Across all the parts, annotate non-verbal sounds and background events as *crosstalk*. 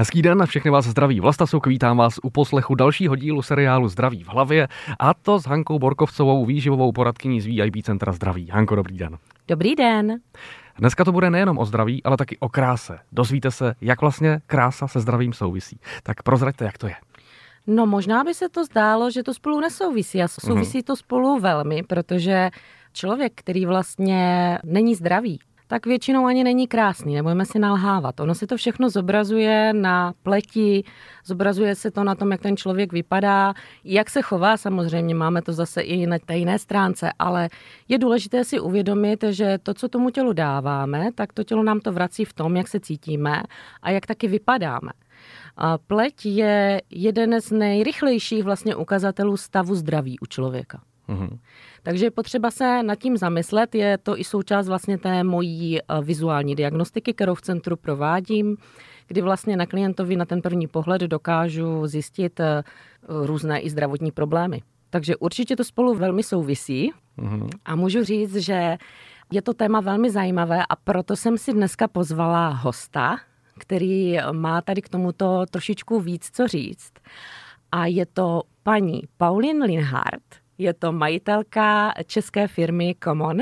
Hezký den, všechny vás zdraví. Vlasta Suk, vítám vás u poslechu dalšího dílu seriálu Zdraví v hlavě a to s Hankou Borkovcovou, výživovou poradkyní z VIP Centra Zdraví. Hanko, dobrý den. Dobrý den. Dneska to bude nejenom o zdraví, ale taky o kráse. Dozvíte se, jak vlastně krása se zdravím souvisí. Tak prozraďte, jak to je. No možná by se to zdálo, že to spolu nesouvisí a souvisí mm-hmm. to spolu velmi, protože člověk, který vlastně není zdravý, tak většinou ani není krásný, nebudeme si nalhávat. Ono se to všechno zobrazuje na pleti, zobrazuje se to na tom, jak ten člověk vypadá, jak se chová, samozřejmě máme to zase i na té jiné stránce, ale je důležité si uvědomit, že to, co tomu tělu dáváme, tak to tělo nám to vrací v tom, jak se cítíme a jak taky vypadáme. Pleť je jeden z nejrychlejších vlastně ukazatelů stavu zdraví u člověka. Mm-hmm. Takže je potřeba se nad tím zamyslet. Je to i součást vlastně té mojí eh, vizuální diagnostiky, kterou v centru provádím, kdy vlastně na klientovi na ten první pohled dokážu zjistit eh, různé i zdravotní problémy. Takže určitě to spolu velmi souvisí mm-hmm. a můžu říct, že je to téma velmi zajímavé a proto jsem si dneska pozvala hosta, který má tady k tomuto trošičku víc co říct. A je to paní Pauline Linhardt, je to majitelka české firmy Common.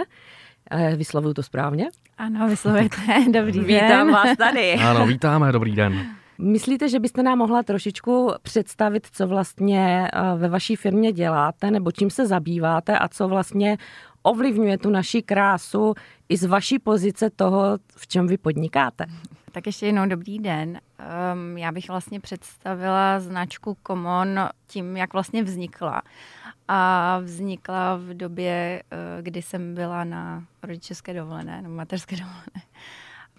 Eh, vyslovuju to správně? Ano, vyslovujete. *laughs* Dobrý den. Vítám vás tady. *laughs* Ano, vítáme, dobrý den. Myslíte, že byste nám mohla trošičku představit, co vlastně eh, ve vaší firmě děláte, nebo čím se zabýváte a co vlastně ovlivňuje tu naši krásu i z vaší pozice toho, v čem vy podnikáte? Tak ještě jednou dobrý den. Um, já bych vlastně představila značku Common tím, jak vlastně vznikla. A vznikla v době, uh, kdy jsem byla na rodičovské dovolené, nebo mateřské *laughs* dovolené.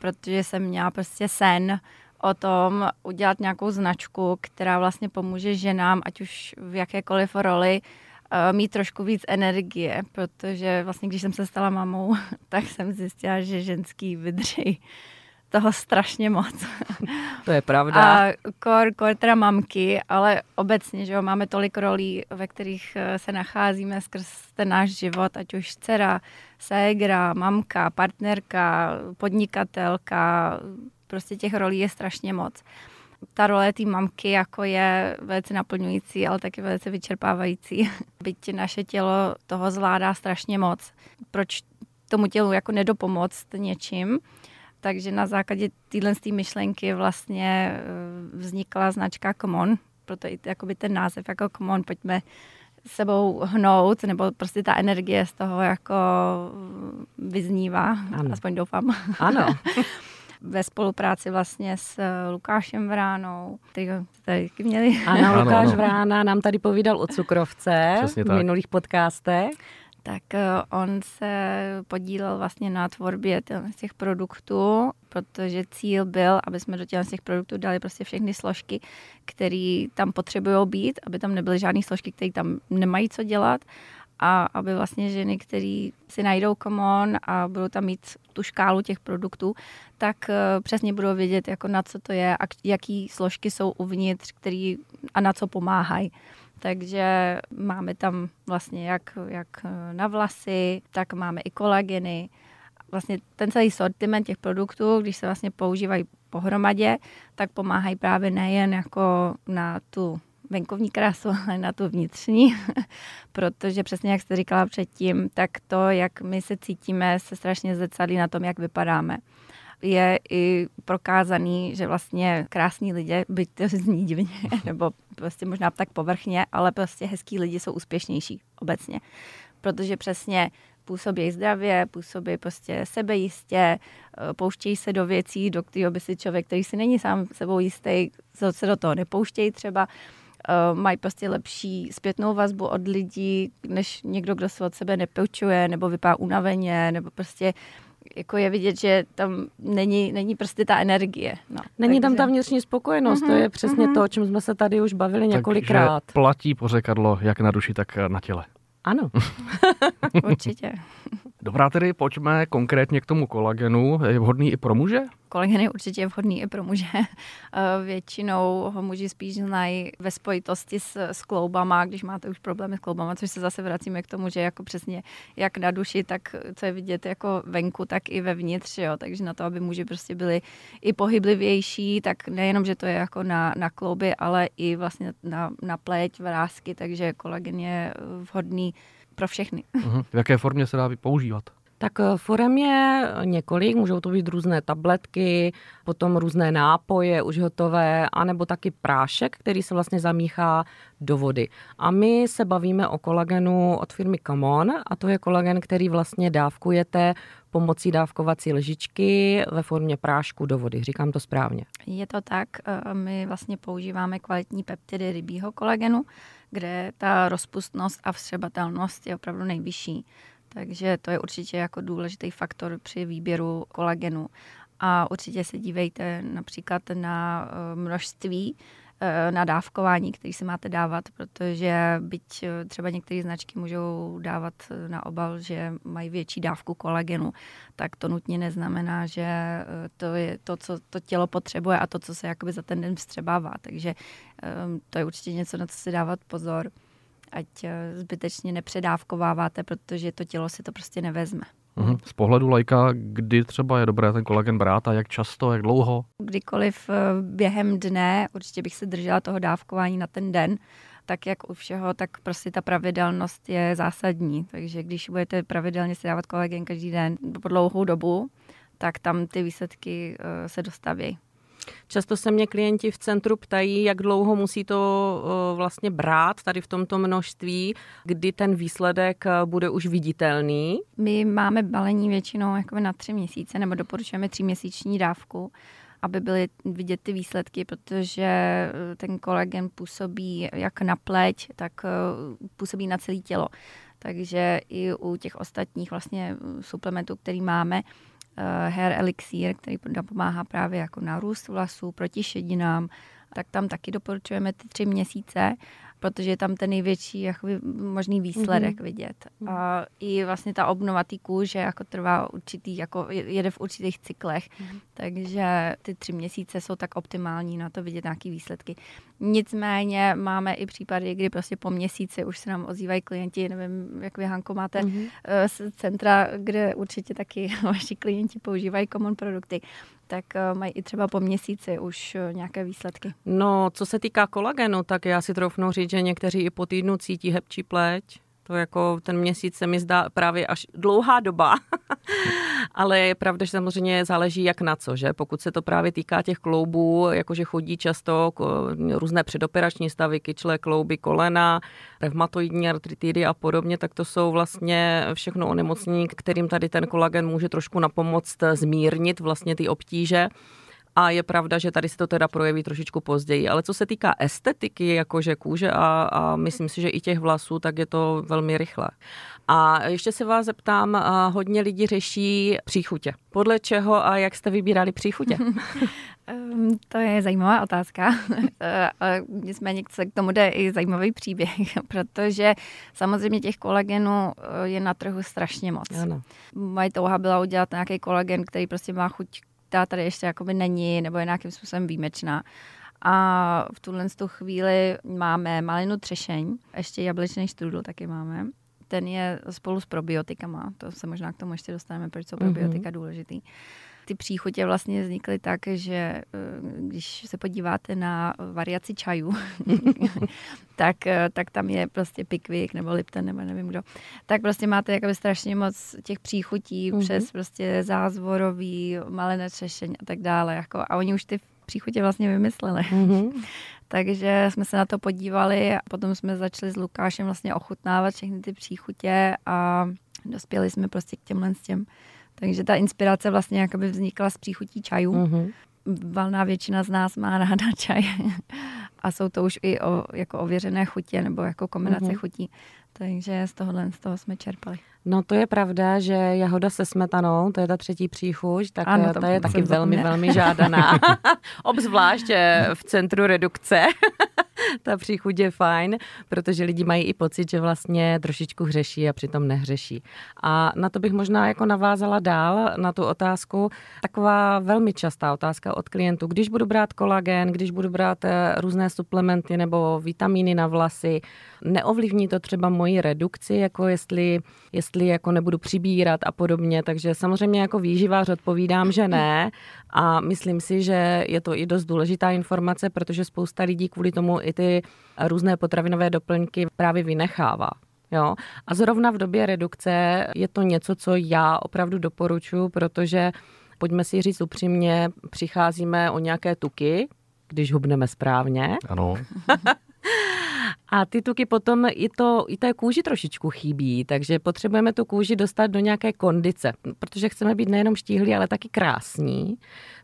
Protože jsem měla prostě sen o tom udělat nějakou značku, která vlastně pomůže ženám, ať už v jakékoliv roli, uh, mít trošku víc energie, protože vlastně když jsem se stala mamou, *laughs* tak jsem zjistila, že ženský vydrží toho strašně moc. *laughs* To je pravda. A kor, kor teda mamky, ale obecně, že jo, máme tolik rolí, ve kterých eh, se nacházíme skrz ten náš život, ať už dcera, ségra, mamka, partnerka, podnikatelka, prostě těch rolí je strašně moc. Ta role té mamky jako je velice naplňující, ale taky velice vyčerpávající. *laughs* Byť naše tělo toho zvládá strašně moc. Proč tomu tělu jako nedopomoct něčím? Takže na základě téhle myšlenky vlastně eh, vznikla značka Common, proto i jakoby ten název jako Common, pojďme sebou hnout, nebo prostě ta energie z toho jako vyznívá, ano. aspoň doufám. Ano. *laughs* Ve spolupráci vlastně s Lukášem Vránou, který tady měli. Ano, Lukáš ano, ano. Vrána nám tady povídal o cukrovce Přesně v tak. minulých podcastech tak eh, on se podílel vlastně na tvorbě těch produktů, protože cíl byl, aby jsme do těch produktů dali prostě všechny složky, které tam potřebují být, aby tam nebyly žádné složky, které tam nemají co dělat a aby vlastně ženy, které si najdou Common a budou tam mít tu škálu těch produktů, tak eh, přesně budou vědět, jako na co to je a jaký složky jsou uvnitř který, a na co pomáhají. Takže máme tam vlastně jak, jak na vlasy, tak máme i kolageny. Vlastně ten celý sortiment těch produktů, když se vlastně používají pohromadě, tak pomáhají právě nejen jako na tu venkovní krásu, *laughs* ale na tu vnitřní, *laughs* protože přesně jak jste říkala předtím, tak to, jak my se cítíme, se strašně zrcadlí na tom, jak vypadáme je i prokázaný, že vlastně krásní lidé, byť to zní divně, *laughs* nebo prostě možná tak povrchně, ale prostě hezký lidi jsou úspěšnější obecně. Protože přesně působí zdravě, působí prostě sebejistě, eh, pouštějí se do věcí, do kterého by si člověk, který si není sám sebou jistý, se do toho nepouštějí třeba, uh, mají prostě lepší zpětnou vazbu od lidí, než někdo, kdo se od sebe nepoučuje, nebo vypadá unaveně, nebo prostě jako je vidět, že tam není, není prostě ta energie. No, není takže... tam ta vnitřní spokojenost, mm-hmm, to je přesně mm-hmm. to, o čem jsme se tady už bavili několikrát. Takže platí pořekadlo jak na duši, tak na těle. Ano. *laughs* Určitě. Dobrá tedy, pojďme konkrétně k tomu kolagenu. Je vhodný i pro muže? Kolagen je určitě vhodný i pro muže. *laughs* Většinou ho muži spíš znají ve spojitosti s, s kloubama, když máte už problémy s kloubama, což se zase vracíme k tomu, že jako přesně jak na duši, tak co je vidět jako venku, tak i vevnitř, jo. takže na to, aby muži prostě byli i pohyblivější, tak nejenom, že to je jako na, na klouby, ale i vlastně na, na pleť, vrázky, takže kolagen je vhodný pro všechny. Uh-huh. V jaké formě se dá používat? Tak eh, forem je několik, můžou to být různé tabletky, potom různé nápoje už hotové, anebo taky prášek, který se vlastně zamíchá do vody. A my se bavíme o kolagenu od firmy Camon a to je kolagen, který vlastně dávkujete pomocí dávkovací lžičky ve formě prášku do vody. Říkám to správně. Je to tak. Eh, my vlastně používáme kvalitní peptidy rybího kolagenu, kde ta rozpustnost a vstřebatelnost je opravdu nejvyšší. Takže to je určitě jako důležitý faktor při výběru kolagenu. A určitě se dívejte například na eh, množství eh, na dávkování, který si máte dávat, protože byť eh, třeba některé značky můžou dávat na obal, že mají větší dávku kolagenu, tak to nutně neznamená, že to je to, co to tělo potřebuje a to, co se jakoby za ten den vstřebává. Takže to je určitě něco, na co si dávat pozor ať eh, zbytečně nepředávkováváte, protože to tělo si to prostě nevezme. Mhm. Z pohledu lajka, kdy třeba je dobré ten kolagen brát a jak často, jak dlouho? Kdykoliv eh, během dne, určitě bych se držela toho dávkování na ten den, tak jak u všeho, tak prostě ta pravidelnost je zásadní. Takže když budete pravidelně si dávat kolagen každý den po dlouhou dobu, tak tam ty výsledky eh, se dostaví. Často se mě klienti v centru ptají, jak dlouho musí to vlastně brát tady v tomto množství, kdy ten výsledek e, bude už viditelný. My máme balení většinou jako na tři měsíce, nebo doporučujeme tříměsíční dávku aby byly vidět ty výsledky, protože e, ten kolagen působí jak na pleť, tak působí na celé tělo. Takže i u těch ostatních vlastně suplementů, který máme, hair elixir, který pomáhá právě jako na růst vlasů, proti šedinám, tak tam taky doporučujeme ty tři měsíce protože je tam ten největší jakoby, možný výsledek mm-hmm. vidět. A i vlastně ta obnova té kůže jako trvá určitý, jako jede v určitých cyklech, mm-hmm. takže ty tři měsíce jsou tak optimální na to vidět nějaké výsledky. Nicméně máme i případy, kdy prostě po měsíci už se nám ozývají klienti, nevím, jak vy Hanko máte mm-hmm. z centra, kde určitě taky *laughs* vaši klienti používají common produkty, tak eh, mají i třeba po měsíci už eh, nějaké výsledky. No, co se týká kolagenu, tak já si troufnu říct, že někteří i po týdnu cítí hebčí pleť. To jako ten měsíc se mi zdá právě až dlouhá doba. *laughs* Ale je pravda, že samozřejmě záleží jak na co, že? Pokud se to právě týká těch kloubů, jakože chodí často různé předoperační stavy, kyčle, klouby, kolena, reumatoidní artritidy a podobně, tak to jsou vlastně všechno onemocnění, kterým tady ten kolagen může trošku napomoct zmírnit vlastně ty obtíže. A je pravda, že tady se to teda projeví trošičku později. Ale co se týká estetiky, jakože kůže a, a myslím si, že i těch vlasů, tak je to velmi rychle. A ještě se vás zeptám, hodně lidí řeší příchutě. Podle čeho a jak jste vybírali příchutě? *laughs* Ehm, to je zajímavá otázka. *laughs* Eh, nicméně se k tomu jde i zajímavý příběh, *laughs* protože samozřejmě těch kolagenů eh, je na trhu strašně moc. Ano. Moje touha byla udělat nějaký kolagen, který prostě má chuť ta tady ještě jakoby není nebo je nějakým způsobem výjimečná. A v tuhle tu chvíli máme malinu třešeň, ještě jablečný štrudl taky máme. Ten je spolu s probiotikama, to se možná k tomu ještě dostaneme, proč jsou mhm. probiotika mm-hmm. důležitý ty příchutě vlastně vznikly tak, že eh, když se podíváte na variaci čajů, *laughs* tak, eh, tak tam je prostě Pickwick nebo Lipton nebo nevím kdo. Tak prostě máte jakoby strašně moc těch příchutí mm-hmm. přes prostě zázvorový, malé třešeň a tak dále. Jako, a oni už ty příchutě vlastně vymysleli. Mm-hmm. *laughs* Takže jsme se na to podívali a potom jsme začali s Lukášem vlastně ochutnávat všechny ty příchutě a dospěli jsme prostě k těmhle s těm takže ta inspirace vlastně jakoby vznikla z příchutí čajů. Mm-hmm. Valná většina z nás má ráda *laughs* čaj a jsou to už i o, jako ověřené chutě nebo jako kombinace mm-hmm. chutí. Takže z tohohle z toho jsme čerpali. No to je pravda, že jahoda se smetanou, to je ta třetí příchuť, tak ano, ta je taky velmi, velmi žádaná. *laughs* Obzvlášť v centru redukce. *laughs* ta příchuť je fajn, protože lidi mají i pocit, že vlastně trošičku hřeší a přitom nehřeší. A na to bych možná jako navázala dál, na tu otázku. Taková velmi častá otázka od klientů. Když budu brát kolagen, když budu brát eh, různé suplementy nebo vitamíny na vlasy, neovlivní to třeba moji redukci, jako jestli, jestli jako nebudu přibírat a podobně. Takže samozřejmě jako výživář odpovídám, že ne. A myslím si, že je to i dost důležitá informace, protože spousta lidí kvůli tomu i ty různé potravinové doplňky právě vynechává. Jo? A zrovna v době redukce je to něco, co já opravdu doporučuji, protože pojďme si říct upřímně, přicházíme o nějaké tuky, když hubneme správně. Ano. *laughs* A ty tuky potom i, to, i té kůži trošičku chybí, takže potřebujeme tu kůži dostat do nějaké kondice, protože chceme být nejenom štíhlí, ale taky krásní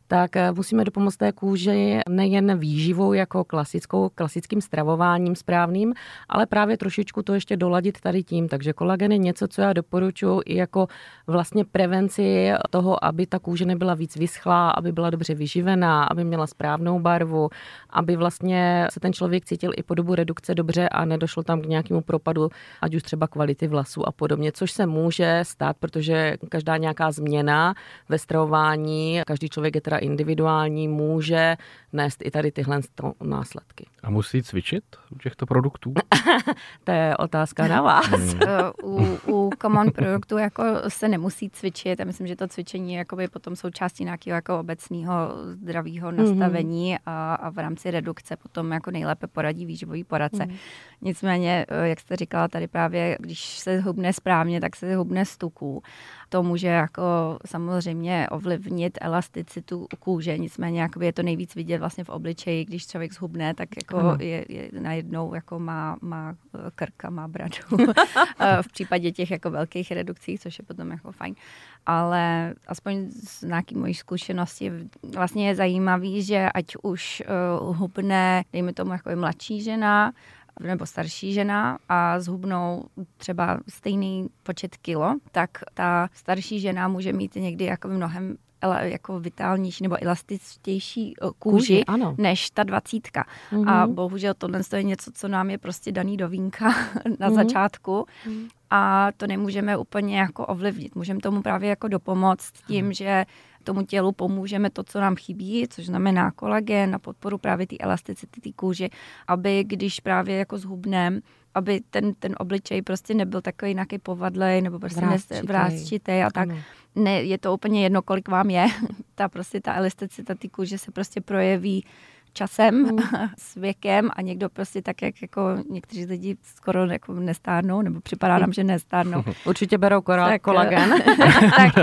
tak eh, musíme dopomoct té kůži nejen výživou jako klasickou, klasickým stravováním správným, ale právě trošičku to ještě doladit tady tím. Takže kolagen je něco, co já doporučuji i jako vlastně prevenci toho, aby ta kůže nebyla víc vyschlá, aby byla dobře vyživená, aby měla správnou barvu, aby vlastně se ten člověk cítil i po dobu redukce dobře a nedošlo tam k nějakému propadu, ať už třeba kvality vlasů a podobně, což se může stát, protože každá nějaká změna ve stravování, každý člověk je teda individuální, může nést i tady tyhle následky. A musí cvičit u těchto produktů? *laughs* to je otázka na vás. Hmm. *laughs* u, u common produktů jako se nemusí cvičit. Já myslím, že to cvičení je potom součástí nějakého jako obecného zdravého mhm. nastavení mm-hmm. a, a v rámci redukce potom jako nejlépe poradí výživový poradce. Mm-hmm. Nicméně, eh, jak jste říkala tady právě, když se hubne správně, tak se hubne z tuků. To může jako samozřejmě ovlivnit elasticitu kůže, nicméně jakoby je to nejvíc vidět vlastně v obličeji, když člověk zhubne, tak jako je, je, najednou jako má, má eh, krka, má bradu. *laughs* Eh, v případě těch jako velkých redukcí, což je potom jako fajn. Ale aspoň z nějaký mojí zkušenosti vlastně je zajímavý, že ať už uh, hubne, dejme tomu jako mladší žena, nebo starší žena a zhubnou třeba stejný počet kilo, tak ta starší žena může mít někdy jako mnohem jako vitálnější nebo elastičtější eh, kůži, kůži ano. než ta dvacítka. Mm-hmm. A bohužel tohle je něco, co nám je prostě daný do vínka *laughs* na mm-hmm. začátku. Mm-hmm. A to nemůžeme úplně jako ovlivnit. Můžeme tomu právě jako dopomoct tím, mm-hmm. že tomu tělu pomůžeme to, co nám chybí, což znamená kolagen na podporu právě té elasticity té kůže, aby když právě jako zhubneme, aby ten, ten obličej prostě nebyl takový nějaký povadlej nebo prostě vrázčitý a tak. Ano. Ne, je to úplně jedno, kolik vám je. *laughs* ta prostě ta elasticita té kůže se prostě projeví časem, mm. *laughs* s věkem a někdo prostě tak, jak jako někteří lidi skoro jako nestárnou, nebo připadá nám, že nestárnou. *laughs* Určitě berou korál, tak, kolagen. *laughs* tak,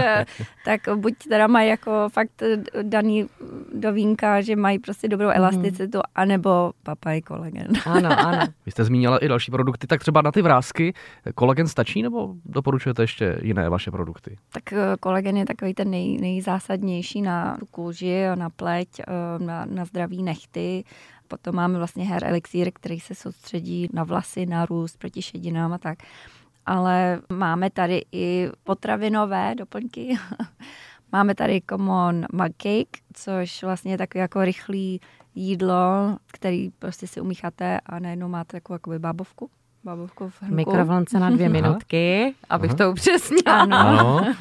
tak buď teda mají jako fakt daný do vínka, že mají prostě dobrou mhm. elasticitu, mm. anebo papají kolagen. ano, ano. Vy jste zmínila i další produkty, tak třeba na ty vrázky kolagen stačí, nebo doporučujete ještě jiné vaše produkty? Tak eh, kolagen je takový ten nej, nejzásadnější na kůži, na pleť, eh, na, na zdraví nech nechty. Potom máme vlastně hair elixír, který se soustředí na vlasy, na růst, proti šedinám a tak. Ale máme tady i potravinové doplňky. *laughs* máme tady common mug cake, což vlastně je takové jako rychlý jídlo, který prostě si umícháte a najednou máte takovou jakoby bábovku. Bábovku v hrnku. Mikrovlnce na dvě *laughs* minutky, abych Aha. to upřesnila. Ano. ano.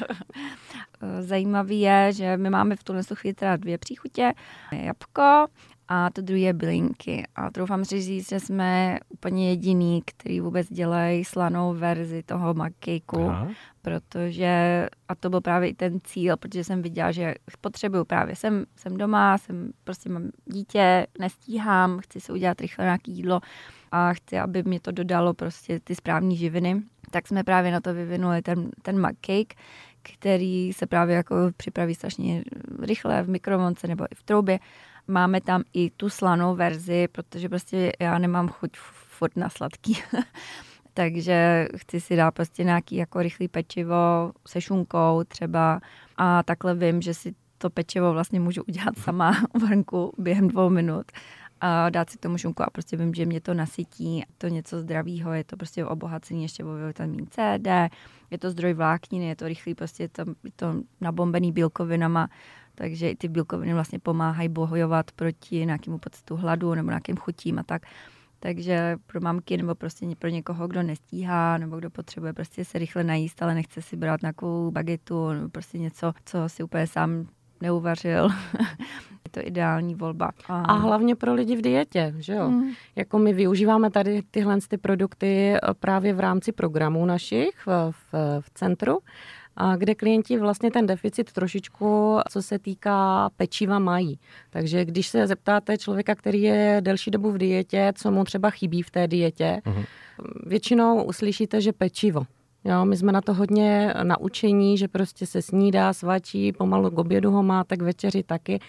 *laughs* Zajímavý je, že my máme v tuhle chvíli teda dvě příchutě. Jabko a to druhé je bylinky. A troufám si říct, že jsme úplně jediný, který vůbec dělají slanou verzi toho makejku, protože, a to byl právě i ten cíl, protože jsem viděla, že potřebuju právě, jsem, jsem doma, jsem prostě mám dítě, nestíhám, chci si udělat rychle nějaké jídlo a chci, aby mě to dodalo prostě ty správné živiny, tak jsme právě na to vyvinuli ten, ten cake, který se právě jako připraví strašně rychle v mikrovlnce nebo i v troubě máme tam i tu slanou verzi, protože prostě já nemám chuť furt na sladký. *laughs* Takže chci si dát prostě nějaký jako rychlý pečivo se šunkou třeba. A takhle vím, že si to pečivo vlastně můžu udělat sama *laughs* v hrnku během dvou minut a dát si tomu šunku a prostě vím, že mě to nasytí, to něco zdravého, je to prostě obohacení ještě o vitamin C, D, je to zdroj vlákniny, je to rychlý, prostě je to, je to nabombený bílkovinama, takže i ty bílkoviny vlastně pomáhají bojovat proti nějakému pocitu hladu nebo nějakým chutím a tak. Takže pro mamky nebo prostě pro někoho, kdo nestíhá nebo kdo potřebuje prostě se rychle najíst, ale nechce si brát nějakou bagetu nebo prostě něco, co si úplně sám neuvařil. *laughs* je to ideální volba. A... a hlavně pro lidi v dietě, že jo? Mm. Jako my využíváme tady tyhle ty produkty eh, právě v rámci programů našich v, v, v centru kde klienti vlastně ten deficit trošičku, co se týká pečiva, mají. Takže když se zeptáte člověka, který je delší dobu v dietě, co mu třeba chybí v té dietě, uh-huh. většinou uslyšíte, že pečivo. Jo, my jsme na to hodně naučení, že prostě se snídá, svačí, pomalu k obědu ho má, tak k večeři taky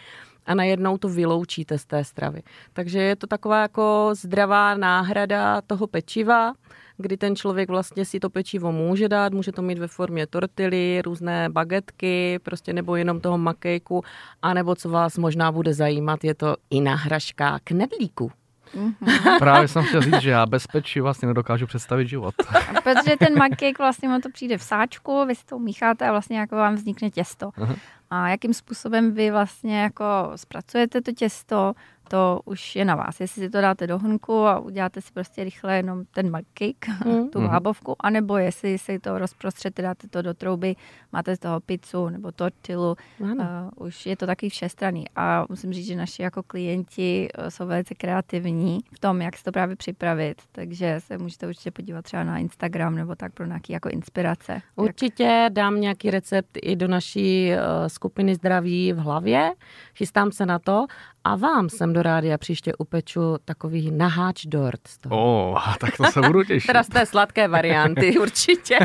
a najednou to vyloučíte z té stravy. Takže je to taková jako zdravá náhrada toho pečiva, kdy ten člověk vlastně si to pečivo může dát, může to mít ve formě tortily, různé bagetky, prostě nebo jenom toho makejku, anebo co vás možná bude zajímat, je to i nahražka knedlíku. Mm-hmm. *laughs* Právě jsem chtěl říct, že já bez peči vlastně nedokážu představit život. Protože ten makék vlastně mu to přijde v sáčku, vy si to mícháte a vlastně jako vám vznikne těsto. Uh-huh. A jakým způsobem vy vlastně jako zpracujete to těsto, to už je na vás. Jestli si to dáte do hrnku a uděláte si prostě rychle jenom ten mug cake, *laughs* mm. tu hábovku, anebo jestli si to rozprostřete, dáte to do trouby, máte z toho pizzu nebo tortilu, uh, už je to taky všestranný. A musím říct, že naši jako klienti eh, jsou velice kreativní v tom, jak si to právě připravit, takže se můžete určitě podívat třeba na Instagram nebo tak pro nějaké jako inspirace. Určitě jak... dám nějaký recept i do naší uh, skupiny zdraví v hlavě, chystám se na to a vám jsem do rádia příště upeču takový naháč dort. O, oh, tak to se budu *laughs* těšit. teda z té sladké varianty *laughs* určitě.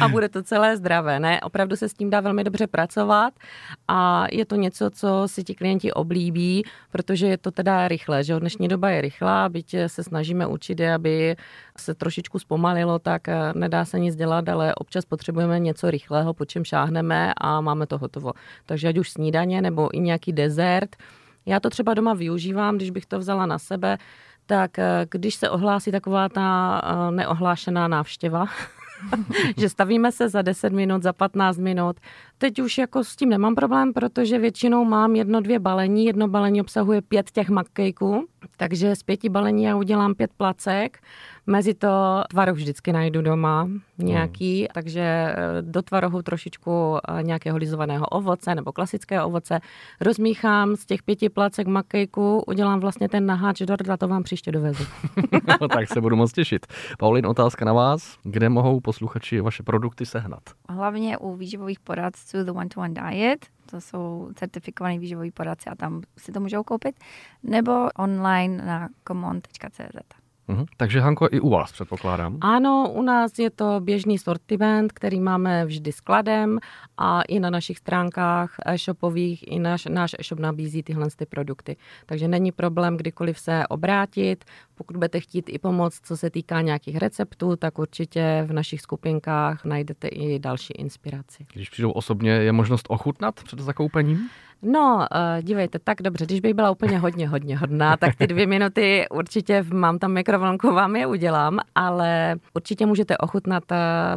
a bude to celé zdravé. Ne, opravdu se s tím dá velmi dobře pracovat a je to něco, co si ti klienti oblíbí, protože je to teda rychle, že dnešní doba je rychlá, byť se snažíme učit, aby se trošičku zpomalilo, tak eh, nedá se nic dělat, ale občas potřebujeme něco rychlého, po čem šáhneme a máme to hotovo. Takže ať už snídaně nebo i nějaký dezert, já to třeba doma využívám, když bych to vzala na sebe, tak eh, když se ohlásí taková ta eh, neohlášená návštěva, *laughs* že stavíme se za 10 minut, za 15 minut. Teď už jako s tím nemám problém, protože většinou mám jedno, dvě balení. Jedno balení obsahuje pět těch makkejků, takže z pěti balení já udělám pět placek Mezi to tvaroh vždycky najdu doma nějaký, hmm. takže eh, do tvarohu trošičku eh, nějakého lizovaného ovoce nebo klasického ovoce rozmíchám z těch pěti placek makejku, udělám vlastně ten naháč dort a to vám příště dovezu. *laughs* no, tak se budu moc těšit. Paulin, otázka na vás. Kde mohou posluchači vaše produkty sehnat? Hlavně u výživových poradců The One to One Diet, to jsou certifikovaný výživový poradci a tam si to můžou koupit, nebo online na common.cz. Mhm. Takže Hanko, i u vás předpokládám. Ano, u nás je to běžný sortiment, který máme vždy skladem a i na našich stránkách e-shopových, i náš, náš e-shop nabízí tyhle ty produkty. Takže není problém kdykoliv se obrátit. Pokud budete chtít i pomoc, co se týká nějakých receptů, tak určitě v našich skupinkách najdete i další inspiraci. Když přijdou osobně, je možnost ochutnat před zakoupením? No, uh, dívejte, tak dobře, když bych byla úplně hodně, hodně hodná, tak ty dvě minuty určitě mám tam mikrovlnku, vám je udělám, ale určitě můžete ochutnat uh,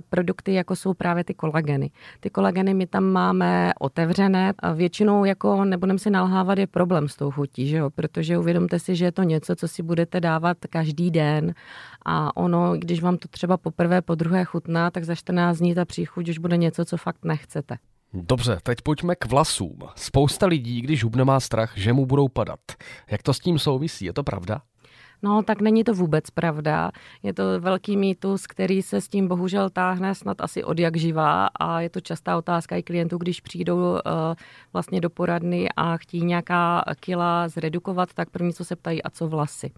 produkty, jako jsou právě ty kolageny. Ty kolageny my tam máme otevřené, většinou jako nebudeme si nalhávat, je problém s tou chutí, že jo? protože uvědomte si, že je to něco, co si budete dávat každý den a ono, když vám to třeba poprvé, po druhé chutná, tak za 14 dní ta příchuť už bude něco, co fakt nechcete. Dobře, teď pojďme k vlasům. Spousta lidí, když hub nemá strach, že mu budou padat. Jak to s tím souvisí? Je to pravda? No, tak není to vůbec pravda. Je to velký mýtus, který se s tím bohužel táhne snad asi od jak živá a je to častá otázka i klientů, když přijdou uh, vlastně do poradny a chtějí nějaká kila zredukovat, tak první, co se ptají, a co vlasy.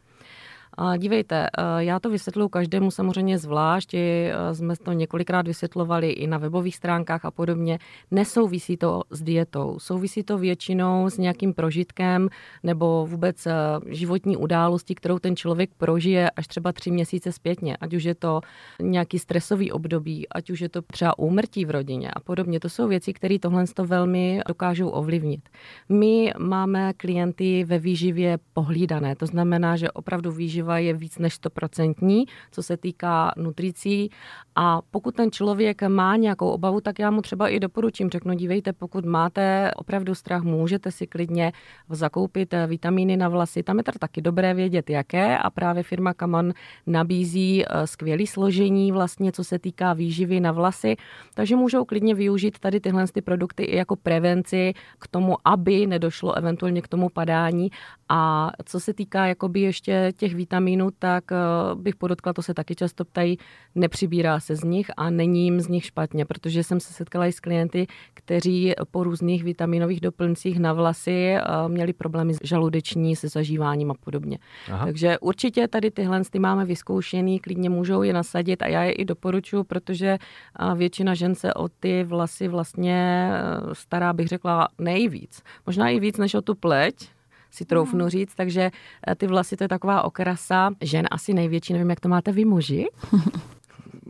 A dívejte, eh, já to vysvětluji každému samozřejmě zvlášť, eh, jsme to několikrát vysvětlovali i na webových stránkách a podobně. Nesouvisí to s dietou, souvisí to většinou s nějakým prožitkem nebo vůbec eh, životní událostí, kterou ten člověk prožije až třeba tři měsíce zpětně, ať už je to nějaký stresový období, ať už je to třeba úmrtí v rodině a podobně. To jsou věci, které tohle to velmi dokážou ovlivnit. My máme klienty ve výživě pohlídané, to znamená, že opravdu výživa výživa je víc než 100%, co se týká nutricí. A pokud ten člověk má nějakou obavu, tak já mu třeba i doporučím, řeknu, dívejte, pokud máte opravdu strach, můžete si klidně zakoupit vitamíny na vlasy. Tam je teda taky dobré vědět, jaké a právě firma Kaman nabízí eh, skvělé složení vlastně, co se týká výživy na vlasy, takže můžou klidně využít tady tyhle ty produkty i jako prevenci k tomu, aby nedošlo eventuálně k tomu padání. A co se týká jakoby ještě těch vitamínů, tak eh, bych podotkla, to se taky často ptají, nepřibírá se z nich a není jim z nich špatně, protože jsem se setkala i s klienty, kteří po různých vitaminových doplňcích na vlasy eh, měli problémy s žaludeční, se zažíváním a podobně. Aha. Takže určitě tady tyhle ty máme vyzkoušený, klidně můžou je nasadit a já je i doporučuji, protože eh, většina žen se o ty vlasy vlastně stará, bych řekla, nejvíc. Možná i víc než o tu pleť, si troufnu říct, takže ty vlasy to je taková okrasa. Žen asi největší, nevím, jak to máte vy muži. *laughs*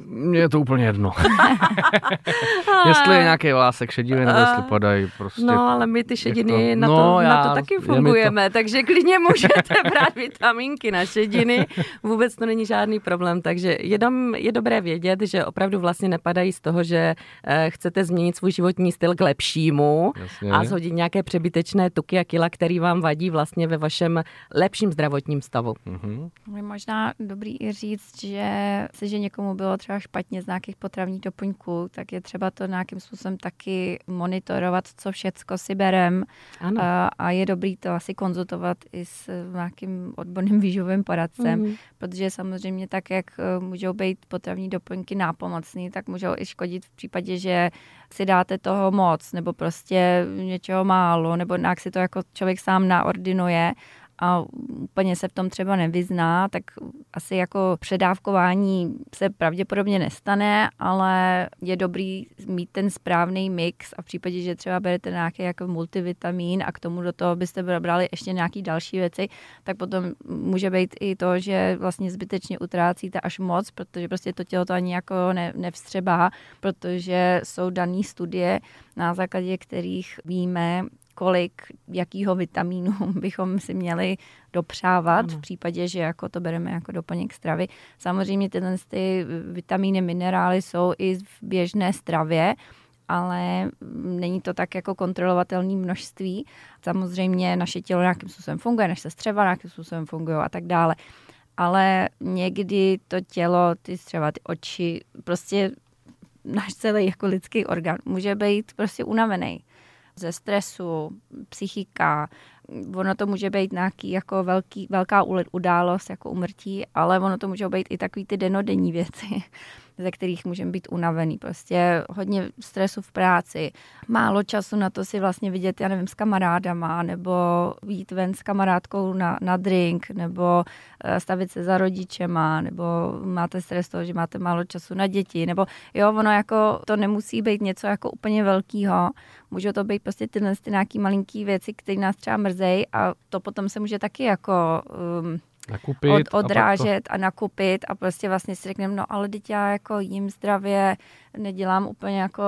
Mně je to úplně jedno. *laughs* jestli je nějaký vlásek šedivý, nebo jestli padají prostě. No, ale my ty šediny to, na, to, no, já, na to taky fungujeme, to... takže klidně můžete *laughs* brát vitamínky na šediny. Vůbec to není žádný problém, takže jenom je dobré vědět, že opravdu vlastně nepadají z toho, že eh, chcete změnit svůj životní styl k lepšímu Jasně. a zhodit nějaké přebytečné tuky a kila, který vám vadí vlastně ve vašem lepším zdravotním stavu. Mm-hmm. Je možná dobrý i říct, že se, že někomu bylo třeba špatně z nějakých potravních doplňků, tak je třeba to nějakým způsobem taky monitorovat, co všecko si berem. Ano. A, a je dobrý to asi konzultovat i s nějakým odborným *laughs* výživovým poradcem, mm. protože samozřejmě tak, jak eh, můžou být potravní doplňky nápomocný, tak můžou i škodit v případě, že si dáte toho moc, nebo prostě něčeho málo, nebo nějak si to jako člověk sám naordinuje a úplně se v tom třeba nevyzná, tak asi jako předávkování se pravděpodobně nestane, ale je dobrý mít ten správný mix a v případě, že třeba berete nějaký jako multivitamin a k tomu do toho byste brali ještě nějaký další věci, tak potom může být i to, že vlastně zbytečně utrácíte až moc, protože prostě to tělo to ani jako ne, nevstřebá, protože jsou dané studie, na základě kterých víme, kolik, jakýho vitamínu *laughs* bychom si měli dopřávat ano. v případě, že jako to bereme jako doplněk stravy. Samozřejmě tyhle ty vitamíny, minerály jsou i v běžné stravě, ale není to tak jako kontrolovatelné množství. Samozřejmě naše tělo nějakým způsobem funguje, naše střeva nějakým způsobem fungují a tak dále. Ale někdy to tělo, ty střeva, ty oči, prostě náš celý jako lidský orgán může být prostě unavený ze stresu, psychika, ono to může být nějaký jako velký, velká událost, jako umrtí, ale ono to může být i takový ty denodenní věci ze kterých můžeme být unavený. Prostě hodně stresu v práci, málo času na to si vlastně vidět, já nevím, s kamarádama, nebo jít ven s kamarádkou na, na drink, nebo eh, stavit se za rodičema, nebo máte stres toho, že máte málo času na děti, nebo jo, ono jako, to nemusí být něco jako úplně velkého, můžou to být prostě tyhle ty nějaký malinký věci, které nás třeba mrzejí a to potom se může taky jako um, nakupit od, odrážet a, to... a nakupit a prostě vlastně si řekneme, no ale teď já jako jím zdravě, nedělám úplně jako,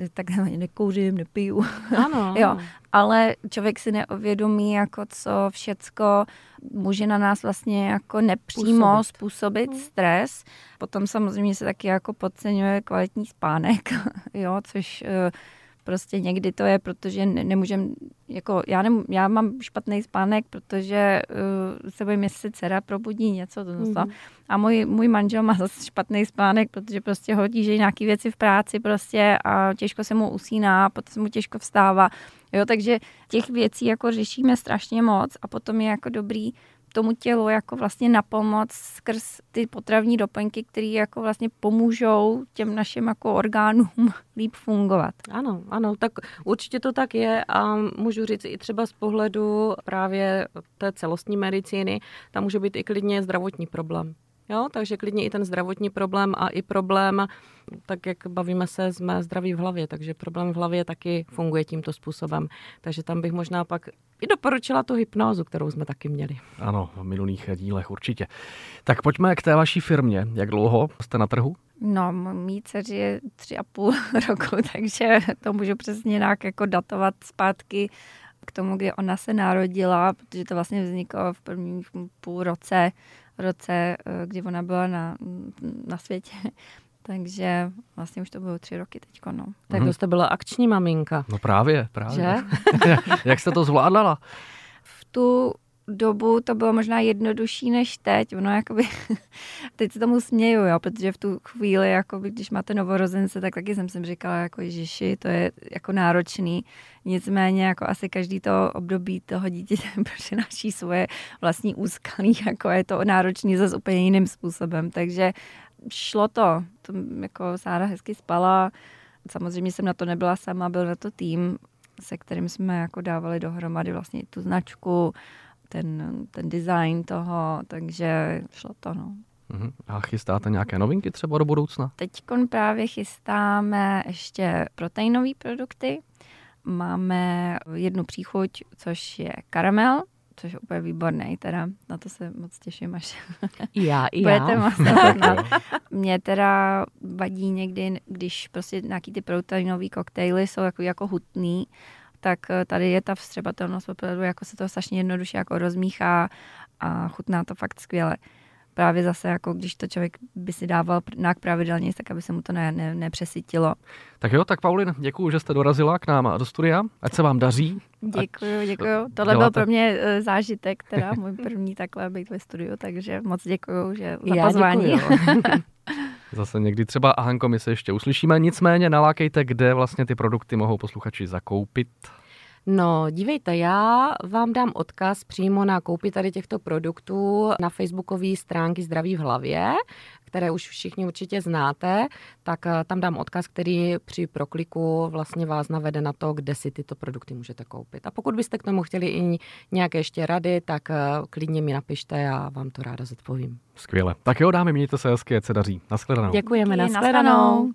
eh, tak *laughs* nekouřím, nepiju. Ano. *laughs* jo, ale člověk si neovědomí, jako co všecko může na nás vlastně jako nepřímo způsobit, způsobit hmm. stres. Potom samozřejmě se taky jako podceňuje kvalitní spánek, *laughs* jo, což uh, Prostě někdy to je, protože ne, nemůžem, jako já, nem, já mám špatný spánek, protože uh, se bojím, jestli se dcera probudí něco. To, mm. A můj, můj manžel má *laughs* zase špatný spánek, protože prostě hodí, že nějaké věci v práci prostě a těžko se mu usíná, potom se mu těžko vstává. Jo, takže těch věcí jako řešíme strašně moc a potom je jako dobrý tomu tělu jako vlastně na pomoc skrz ty potravní doplňky, které jako vlastně pomůžou těm našim jako orgánům *laughs* líp fungovat. Ano, ano, tak určitě to tak je a můžu říct i třeba z pohledu právě té celostní medicíny, tam může být i klidně zdravotní problém. Jo, takže klidně i ten zdravotní problém a i problém, tak jak bavíme se, jsme zdraví v hlavě, takže problém v hlavě taky funguje tímto způsobem. Takže tam bych možná pak i doporučila tu hypnózu, kterou jsme taky měli. Ano, v minulých dílech určitě. Tak pojďme k té vaší firmě. Jak dlouho jste na trhu? No, mý dceři je tři a půl *laughs* roku, takže to můžu přesně nějak jako datovat zpátky k tomu, kdy ona se narodila, protože to vlastně vzniklo v prvním půl roce, roce, eh, kdy ona byla na, na světě. *laughs* Takže vlastně už to bylo tři roky teď. No. Tak to jste byla akční maminka. No právě, právě. Že? *laughs* Jak jste to zvládala? V tu dobu to bylo možná jednodušší než teď. Ono jakoby, *laughs* teď se tomu směju, jo, protože v tu chvíli, jakoby, když máte novorozence, tak taky jsem si říkala, jako Ježiši, to je jako náročný. Nicméně jako asi každý to období toho dítěte *laughs* přináší svoje vlastní úskalí, jako je to náročný zase úplně jiným způsobem. Takže šlo to. to jako Sára hezky spala. Samozřejmě jsem na to nebyla sama, byl na to tým, se kterým jsme jako dávali dohromady vlastně tu značku, ten, ten design toho, takže šlo to, no. Mhm. A chystáte nějaké novinky třeba do budoucna? Teď právě chystáme ještě proteinové produkty. Máme jednu příchuť, což je karamel, což je úplně výborný, teda na to se moc těším, až I *laughs* já, i já. budete moc ochutnat. Mě teda vadí někdy, když prostě nějaký ty proteinové koktejly jsou jako, jako hutný, tak eh, tady je ta vstřebatelnost opravdu, jako se to strašně jednoduše jako rozmíchá a chutná to fakt skvěle. Právě zase, jako když to člověk by si dával nějak pravidelně, tak aby se mu to ne, ne, nepřesytilo. Tak jo, tak Paulin, děkuji, že jste dorazila k nám do studia. Ať se vám daří. Děkuji, děkuji. Tohle byl pro mě eh, zážitek, teda můj první takhle být ve studiu, takže moc děkuji že za Já pozvání. *laughs* Zase někdy třeba a Hanko, my se ještě uslyšíme, nicméně nalákejte, kde vlastně ty produkty mohou posluchači zakoupit. No, dívejte, já vám dám odkaz přímo na koupi tady těchto produktů na facebookové stránky Zdraví v hlavě, které už všichni určitě znáte, tak eh, tam dám odkaz, který při prokliku vlastně vás navede na to, kde si tyto produkty můžete koupit. A pokud byste k tomu chtěli i nějaké ještě rady, tak eh, klidně mi napište a vám to ráda zodpovím. Skvěle. Tak jo, dámy, mějte se hezky, ať se daří. Naschledanou. Děkujeme, Díky, nashledanou. nashledanou.